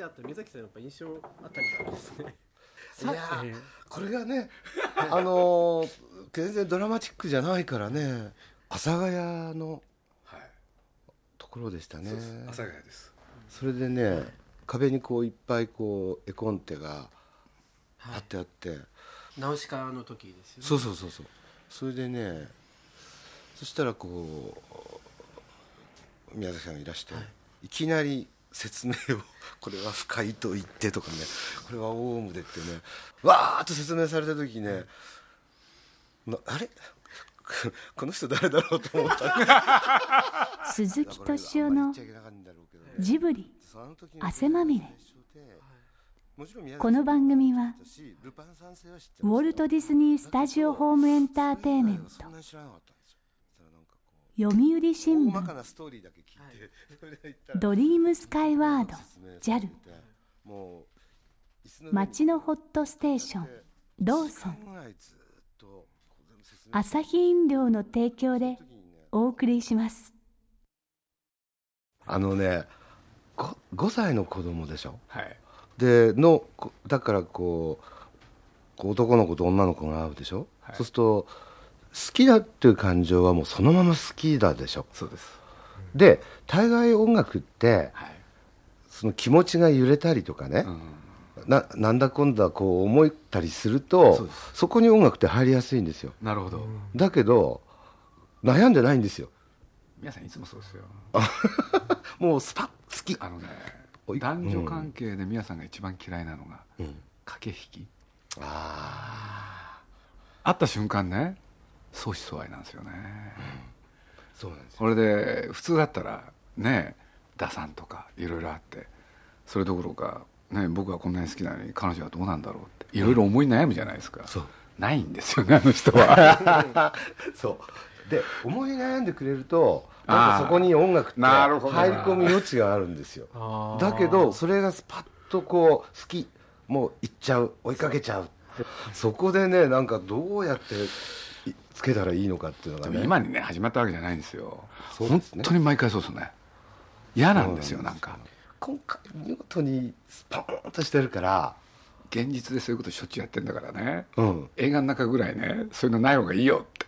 て会った宮崎さんやっぱ印象あったみたいですね。いやーこれがねあのー全然ドラマチックじゃないからね阿佐ヶ谷のはい。ところでしたね。阿佐ヶ谷です。それでね壁にこういっぱいこう絵コンテが貼ってあって、ナウシカの時ですよね。そうそうそうそう。それでねそしたらこう宮崎さんがいらして、い、きなり説明をこれは深いと言ってとかねこれはオウムでってねわーっと説明された時ねなあれ？この人誰だろうと思った。鈴木敏夫のジブリ汗まみれ。この番組はウォルト・ディズニー・スタジオ・ホーム・エンターテインメント。読売新聞ドリームスカイワード JAL 街のホットステーションローソン。考えずっとこう全部説明アサヒ飲料の提供でお送りします。あのね 5, 5歳の子供でしょ？はい。でのこだからこうこう男の子と女の子が会うでしょ、はい。そうすると好きだっていう感情はもうそのまま好きだでしょ？そうですで大概音楽ってはい。その気持ちが揺れたりとかね、うん。ななんだ今度はこう思ったりするとそこに音楽って入りやすいんですよ。なるほど。だけど悩んでないんですよ。皆さんいつもそうですよ。もうスパッ好きあのね男女関係で皆さんが一番嫌いなのがうん。駆け引き。あ会った瞬間ね相思相愛なんですよね。あそうなんですよ。これで普通だったらね打算とかいろいろあってそれどころか、ね、僕はこんなに好きなのに彼女はどうなんだろうっていろいろ思い悩むじゃないですか、そう。ないんですよねあの人は。そう。で思い悩んでくれるとなんかそこに音楽って入り込む余地があるんですよ。だけどそれがスパッとこう好き。もう行っちゃう。追いかけちゃうそこでねなんかどうやっていつけたらいいのかっていうのがね。でも今にね始まったわけじゃないんですよ。そうですね。本当に毎回そうですね。嫌なんですよなんか。今回見事にスポーンとしてるから。現実でそういうことしょっちゅうやってんだからね。うん。映画の中ぐらいねそういうのない方がいいよって。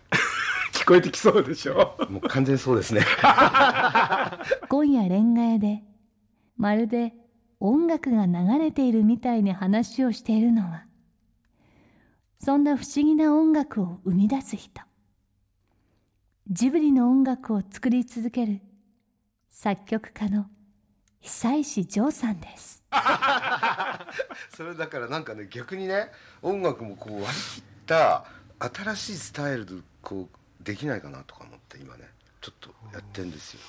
聞こえてきそうでしょ。もう完全にそうですね。今夜レンガ屋でまるで音楽が流れているみたいに話をしているのはそんな不思議な音楽を生み出す人。ジブリの音楽を作り続ける作曲家の久石譲さんです。それだからなんかね逆にね音楽もこう割り切った新しいスタイルでこうできないかなとか思って今ねちょっとやってんですよ。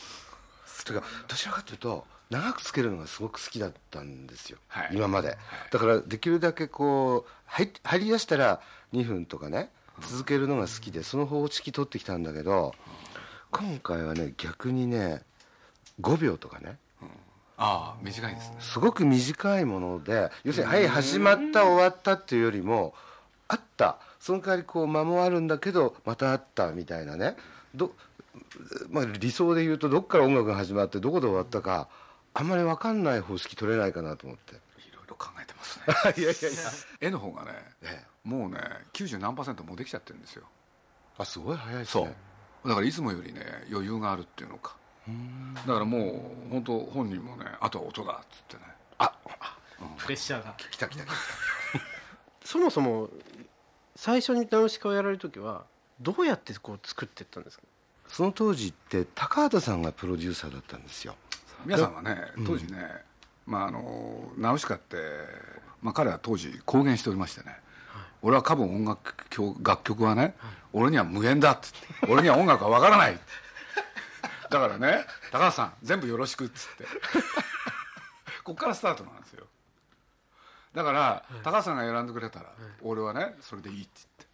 てかどちらかというと長くつけるのがすごく好きだったんですよ、はい。今まで。だからできるだけこう入入り出したら2分とかね続けるのが好きでその方式取ってきたんだけど今回はね逆にね5秒とかね。ああ短いですね。すごく短いもので要するに「はい始まった終わった」っていうよりもあった。その代わりこう間もあるんだけどまたあったみたいなね。ど、まあ、理想で言うとどっから音楽が始まってどこで終わったかあんまり分かんない方式取れないかなと思って。いろいろ考えてますね。いやいやいや。絵の方がねええ。もうね90何パーセントもうできちゃってるんですよ。あすごい早いですそう。ねだからいつもよりね余裕があるっていうのか。だからもう本当本人もねあとは音だっつってね。あプレッシャーが。来た来た来た。そもそも最初にナウシカをやられる時はどうやってこう作っていったんですか？その当時って高畑さんがプロデューサーだったんですよ皆さんはね当時ね、まああのナウシカって、まあ、彼は当時公言しておりましてね、俺は多分音楽教楽曲はね、俺には無縁だっつって俺には音楽はわからない。だからね高橋さん全部よろしくっつって。こっからスタートなんですよ。だから、高橋さんが選んでくれたら、俺はねそれでいいって言って。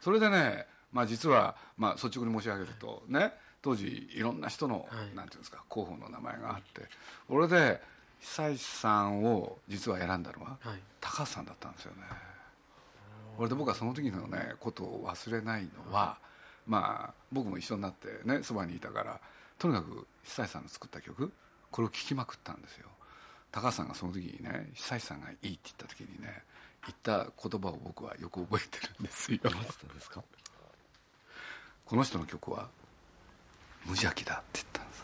それでねまあ実は、まあ、率直に申し上げるとね当時いろんな人の、はい。なんていうんですか候補の名前があって俺で久石さんを実は選んだのは、はい。高橋さんだったんですよね。俺で僕はその時のねことを忘れないのは、まあ僕も一緒になってねそばにいたからとにかく久石さんの作った曲これを聴きまくったんですよ。高橋さんがその時にね久石さんがいいって言った時にね言った言葉を僕はよく覚えてるんですよ。この人の曲は無邪気だって言ったんで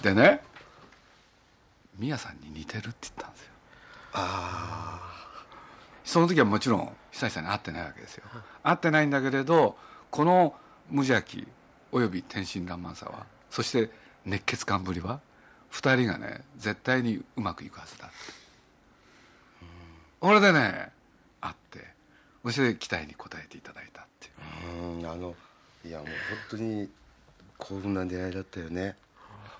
す。でね宮さんに似てるって言ったんですよ。あその時はもちろん久石さんに会ってないわけですよ。会ってないんだけれどこの無邪気および天真爛漫さはそして熱血感ぶりは二人がね絶対にうまくいくはずだって。これでね会ってそして期待に応えていただいたっていう。あうんあのいやもう本当に幸運な出会いだったよね。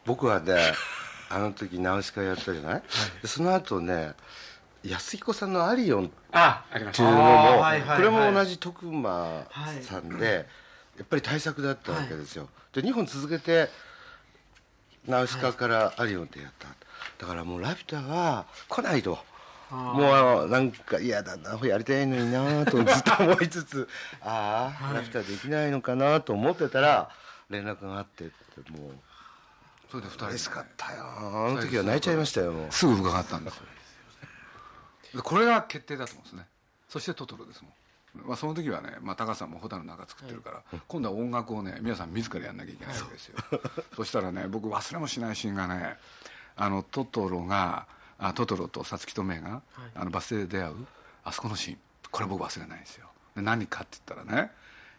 僕はね あの時ナウシカやったじゃない、でその後ね安彦さんの「アリオン」っていうのも、これも同じ徳間さんで、やっぱり大作だったわけですよ、で2本続けてナウシカからアリオンってやった、だからもう「ラピュタ」は来ないともうなんか嫌だなやりたいのになとずっと思いつつ ああ、ラピュタできないのかなと思ってたら連絡があってってもうそれで二人。でね嬉しかったよ。あの時は泣いちゃいましたよすぐ伺ったんですこれが決定だと思うんですね。そしてトトロですもん、まあ、その時はね、まあ、高橋さんも蛍の中作ってるから、今度は音楽をね皆さん自らやんなきゃいけないわけですよ。そしたらね僕忘れもしないシーンがねあのトトロがあトトロとサツキとメイが、あのバス停で出会うあそこのシーン。これ僕忘れないんですよ。で何かって言ったらね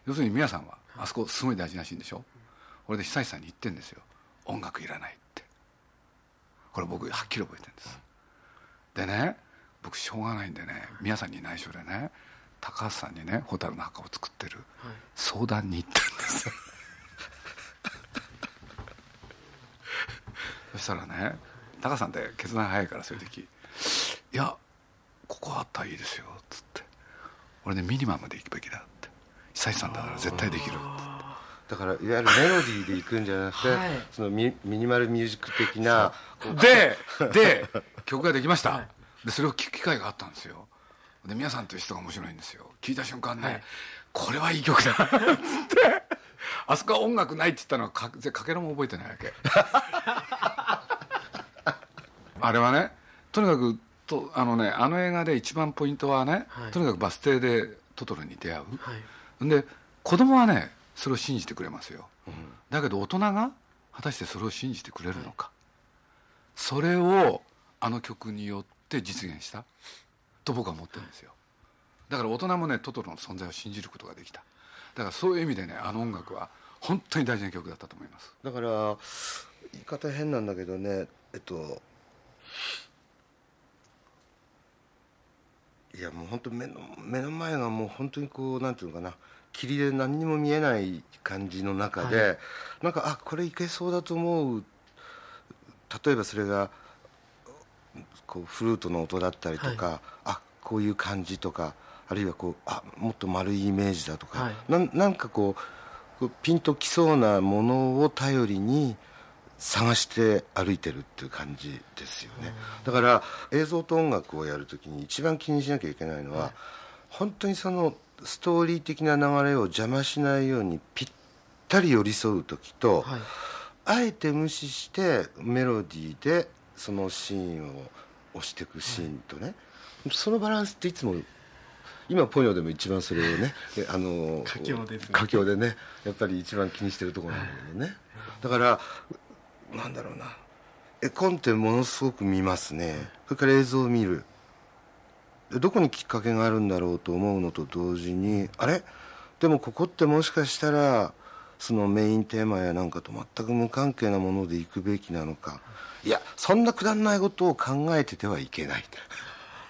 要するに皆さんはあそこすごい大事なシーンでしょ？これで久石さんに言ってんですよ。音楽いらないって。これ僕はっきり覚えてるんです。でね僕しょうがないんでね皆さんに内緒でね高橋さんにね蛍の墓を作ってる相談に行ったんですよ。そしたらね高橋さんって決断早いからそういう時「いやここあったらいいですよ」っつって「俺ねミニマムで行くべきだ」って。久石さんだから絶対できるって。だからいわゆるメロディーでいくんじゃなくて、はい。そのミミニマルミュージック的なで で曲ができました、でそれを聞く機会があったんですよ。で皆さんという人が面白いんですよ。聞いた瞬間ね、はい。これはいい曲だっつって。あそこは音楽ないって言ったのはかぜかけらも覚えてないわけ あれはねとにかくとあのねあの映画で一番ポイントはね、はい。とにかくバス停でトトロに出会う、はい。で子供はねそれを信じてくれますよ、だけど大人が果たしてそれを信じてくれるのか、それをあの曲によって実現した。と僕は思ってるんですよ。だから大人もねトトロの存在を信じることができた。だからそういう意味でねあの音楽は本当に大事な曲だったと思います。だから言い方変なんだけどねえっといやもう本当目の目の前がもう本当にこうなんていうのかな。霧で何にも見えない感じの中で、はなんかあこれいけそうだと思う。例えばそれがこうフルートの音だったりとか、あこういう感じとかあるいはこうあもっと丸いイメージだとか、はい。なんなんかこうこうピンときそうなものを頼りに探して歩いてるっていう感じですよね、だから映像と音楽をやるときに一番気にしなきゃいけないのは、本当にそのストーリー的な流れを邪魔しないようにぴったり寄り添う時と、はい。あえて無視してメロディーでそのシーンを押していくシーンとね、そのバランスっていつも今ポニョでも一番それをねであの佳境ですね。佳境でねやっぱり一番気にしてるところなんだけどね、だからなんだろうな。絵コンテものすごく見ますね。それから映像を見る。でどこにきっかけがあるんだろうと思うのと同時にあれ？でもここってもしかしたらそのメインテーマやなんかと全く無関係なものでいくべきなのか。いやそんなくだんないことを考えててはいけない。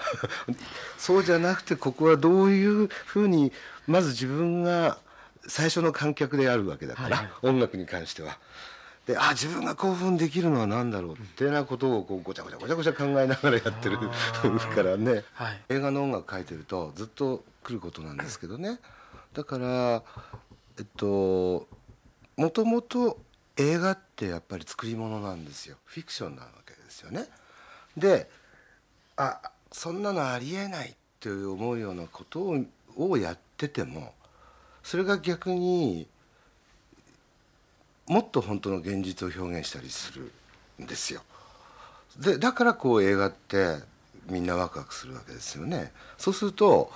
そうじゃなくてここはどういうふうにまず自分が最初の観客であるわけだから、はいはい。音楽に関しては。であ自分が興奮できるのは何だろうってなことをこうごちゃごちゃごちゃごちゃ考えながらやってるからね、はい。映画の音楽書いてるとずっと来ることなんですけどね。だからえっともともと映画ってやっぱり作り物なんですよ。フィクションなわけですよね。であそんなのありえないって思うようなことををやっててもそれが逆にもっと本当の現実を表現したりするんですよ。でだからこう映画ってみんなワクワクするわけですよね。そうすると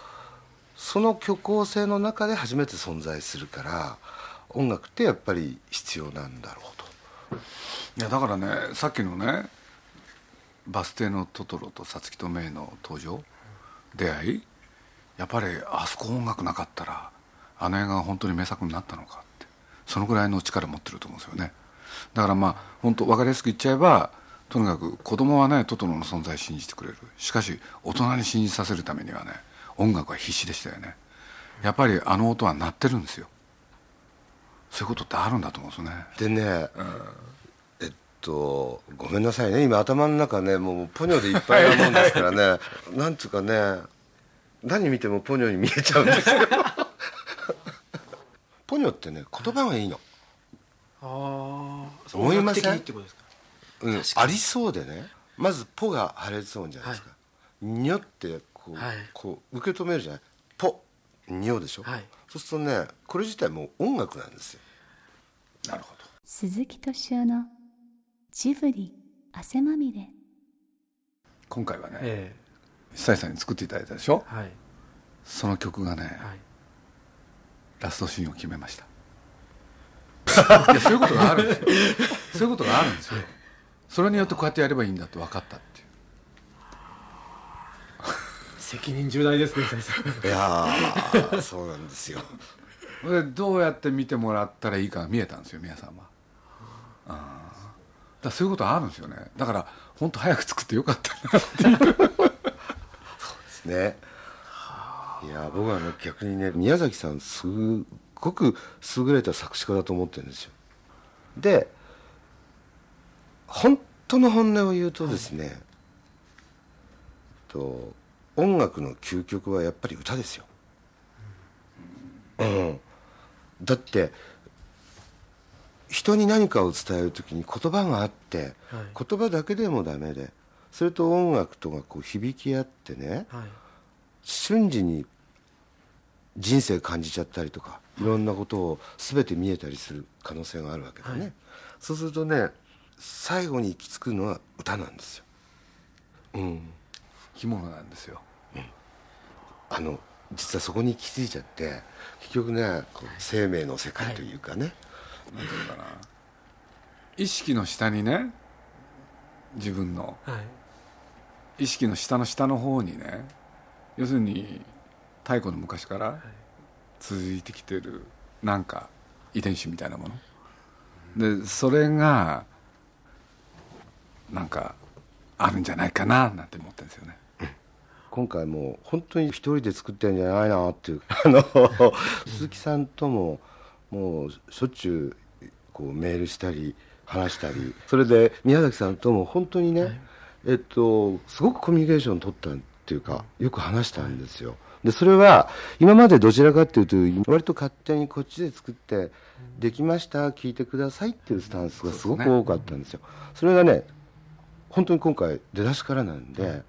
その虚構性の中で初めて存在するから音楽ってやっぱり必要なんだろうと。いやだからねさっきのねバス停のトトロとサツキとメイの登場出会いやっぱりあそこ音楽なかったらあの映画が本当に名作になったのか。そのぐらいの力持ってると思うんですよね。だからまあ本当分かりやすく言っちゃえばとにかく子供はねトトロの存在信じてくれる。しかし大人に信じさせるためにはね音楽は必死でしたよね。やっぱりあの音は鳴ってるんですよ。そういうことってあるんだと思うんですよね。でね、えっとごめんなさいね。今頭の中ねもうポニョでいっぱいなもんですからね。なんつうかね何見てもポニョに見えちゃうんですよポニョってね言葉がいいの、ああ思いません？的にってことですか？うん。ありそうでね。まず「ポ」が破裂音じゃないですか「にょ」ってこう,、はい。こう受け止めるじゃない「ポ」「にょ」でしょ、はい。そうするとねこれ自体もう音楽なんですよ。なるほど。鈴木敏夫のジブリ汗まみれ。今回はねえ久石さんに作っていただいたでしょ？えはい。その曲がね、はいラストシーンを決めました。いやそういうことがあるんですよ。そういうことがあるんですよ。それによってこうやってやればいいんだって分かったっていう。責任重大ですね先生。いやーそうなんですよ。でどうやって見てもらったらいいかが見えたんですよ皆さんは。だそういうことあるんですよね。だから本当早く作ってよかったなっていう。ねいや僕はね逆にね宮崎さんすごく優れた作詞家だと思ってるんですよ。で本当の本音を言うとですね、と音楽の究極はやっぱり歌ですよ、うん、だって人に何かを伝える時に言葉があって、はい。言葉だけでもダメでそれと音楽とがこう響き合ってねはい瞬時に人生感じちゃったりとかいろんなことを全て見えたりする可能性があるわけだね、はい。そうするとね最後に行き着くのは歌なんですよ。うん。着物なんですよ。あの実はそこに行き着いちゃって結局ねこう生命の世界というかね、なんていうのかな。意識の下にね自分の。はい。意識の下の下の方にね要するに太古の昔から続いてきてるなんか遺伝子みたいなもの。でそれがなんかあるんじゃないかななんて思ってるんですよね。今回もう本当に一人で作ってるんじゃないなっていうあの鈴木さんとももうしょっちゅうこうメールしたり話したりそれで宮崎さんとも本当にね、えっとすごくコミュニケーション取ったっていうかよく話したんですよ。でそれは今までどちらかっていうと割と勝手にこっちで作ってできました聞いてくださいっていうスタンスがすごく多かったんですよ。それがね本当に今回出だしからなんで、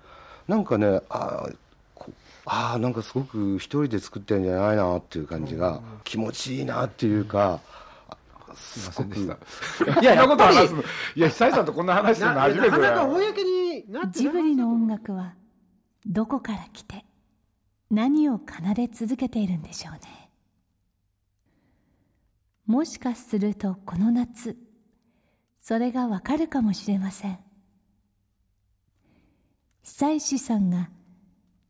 なんかねあーこあーなんかすごく一人で作ってるんじゃないなっていう感じが気持ちいいなっていうか、すいませんでした。くいやいやこと話すの。いや久石さんとこんな話するのな初めてなかなかだよ公になってジブリの音楽はどこから来て何を奏で続けているんでしょうね。もしかするとこの夏それがわかるかもしれません。久石さんが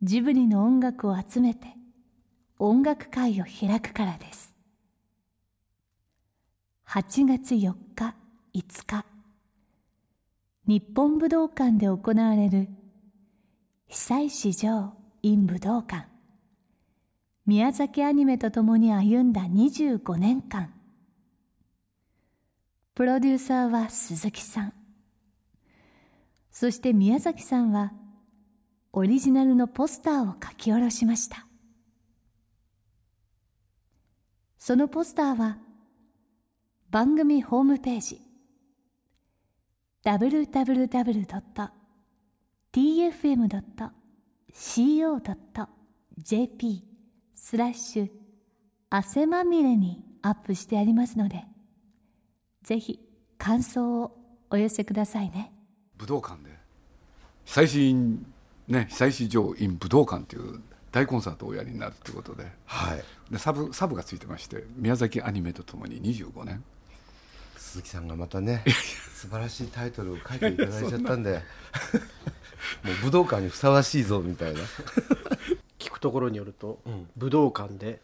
ジブリの音楽を集めて音楽会を開くからです。8月4日5日。日本武道館で行われる久石譲 in 武道館。宮崎アニメと共に歩んだ25年間。プロデューサーは鈴木さん。そして宮崎さんはオリジナルのポスターを書き下ろしました。そのポスターは番組ホームページ www. www.tfm.co.jp スラッシュ汗まみれにアップしてありますのでぜひ感想をお寄せくださいね。武道館で。久石ね久石城 in 武道館っていう大コンサートをおやりになるということで。はい。でサブサブがついてまして宮崎アニメとともに25年。鈴木さんがまたね素晴らしいタイトルを書いていただいちゃったんで もう武道館にふさわしいぞみたいな。聞くところによると、ん。武道館で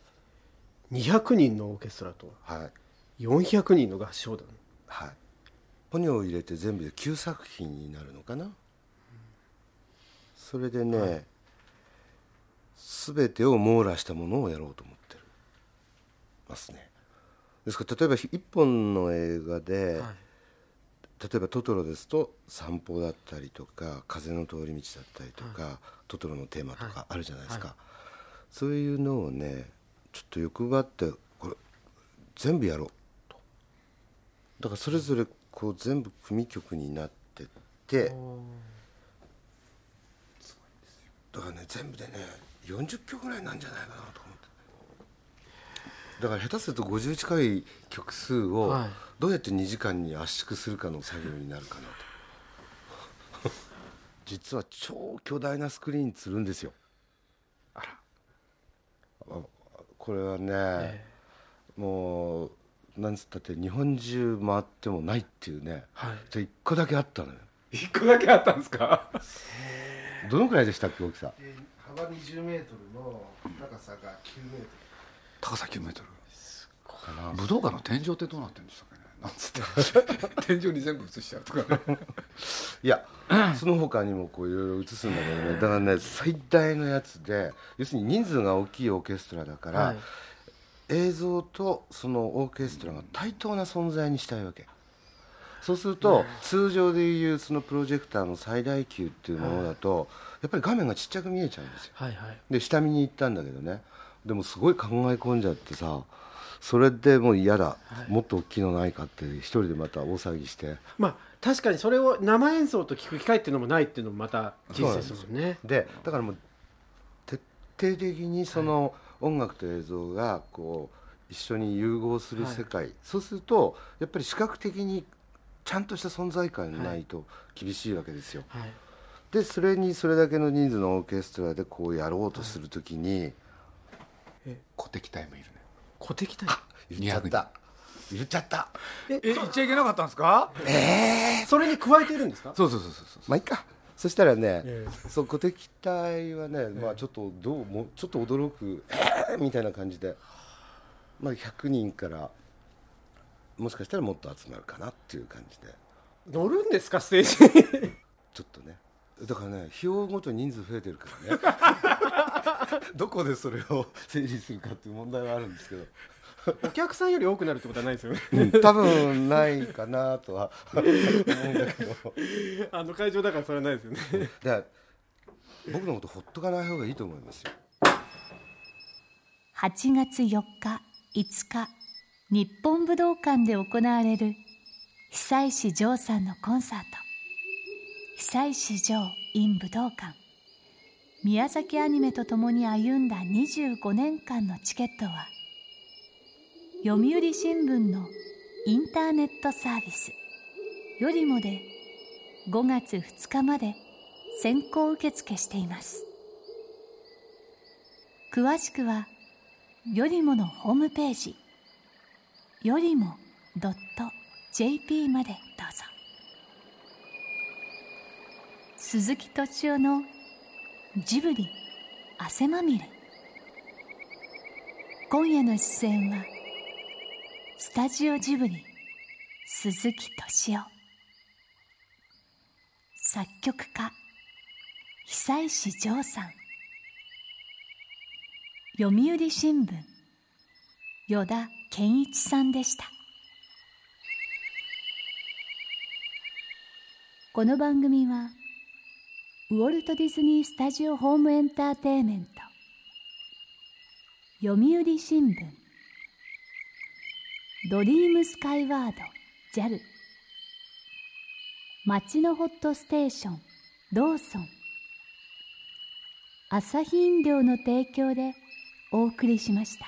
200人のオーケストラとはい。400人の合唱団。はい。ポニョを入れて全部で9作品になるのかな？それでね、全てを網羅したものをやろうと思ってるますね。ですから例えば一本の映画で、例えばトトロですと散歩だったりとか風の通り道だったりとか、トトロのテーマとかあるじゃないですか、そういうのをねちょっと欲張ってこれ全部やろうと。だからそれぞれこう全部組曲になってってだからね全部でね40曲ぐらいなんじゃないかなと思って。だから下手すると50近い曲数をはいどうやって2時間に圧縮するかの作業になるかなと。実は超巨大なスクリーンつるんですよ。あら。あこれはね、えもうなんつったって日本中回ってもないっていうね。はい。じゃ1個だけあったのよ。一個だけあったんですか？どのくらいでしたっけ大きさ？幅20メートルの高さが9メート高さ9メートル。かな武道館の天井ってどうなってるんですかね？なんつって。天井に全部映しちゃうとか。ねいやその他にもこういろいろ映すんだけどね。だからね最大のやつで要するに人数が大きいオーケストラだから、はい。映像とそのオーケストラが対等な存在にしたいわけ。そうすると、通常でいうそのプロジェクターの最大級っていうものだと、やっぱり画面がちっちゃく見えちゃうんですよ。はいはい。で下見に行ったんだけどねでもすごい考え込んじゃってさそれでもう嫌だ、はい。もっと大きいのないかって一人でまた大騒ぎして。まあ確かにそれを生演奏と聞く機会っていうのもないっていうのもまた人生ですもんね。でだからもう徹底的にその音楽と映像がこう一緒に融合する世界、そうするとやっぱり視覚的にちゃんとした存在感がないと厳しいわけですよ、はい。でそれにそれだけの人数のオーケストラでこうやろうとするときに、小敵隊もいるね小敵隊。言っちゃった。言っちゃった。え言っちゃいけなかったんですか？それに加えているんですか？そうそうそうそうそうまあいいか。そしたらね、えそう小敵隊はね、まあちょっとどうもちょっと驚く、えーみたいな感じで、まあ、100人からもしかしたらもっと集まるかなっていう感じで。乗るんですか？ステージに。ちょっとね。だからね日をごとに人数増えてるからね どこでそれを整理するかっていう問題はあるんですけど、お客さんより多くなるってことはないですよね。うん多分ないかなとは。思うんだけどあの会場だからそれはないですよね。だから僕のことほっとかない方がいいと思いますよ。8月4日5日日本武道館で行われる久石譲さんのコンサート。久石譲 in 武道館宮崎アニメと共に歩んだ25年間のチケットは読売新聞のインターネットサービスよりもで5月2日まで先行受付しています。詳しくはよりものホームページよりも .jp までどうぞ。鈴木敏夫のジブリ汗まみれ。今夜の出演はスタジオジブリ鈴木敏夫。作曲家久石譲さん。読売新聞依田健一さんでした。この番組はウォルト・ディズニー・スタジオ・ホーム・エンターテイメント。読売新聞。ドリームスカイワード JAL 町のホットステーションローソン。朝日飲料の提供でお送りしました。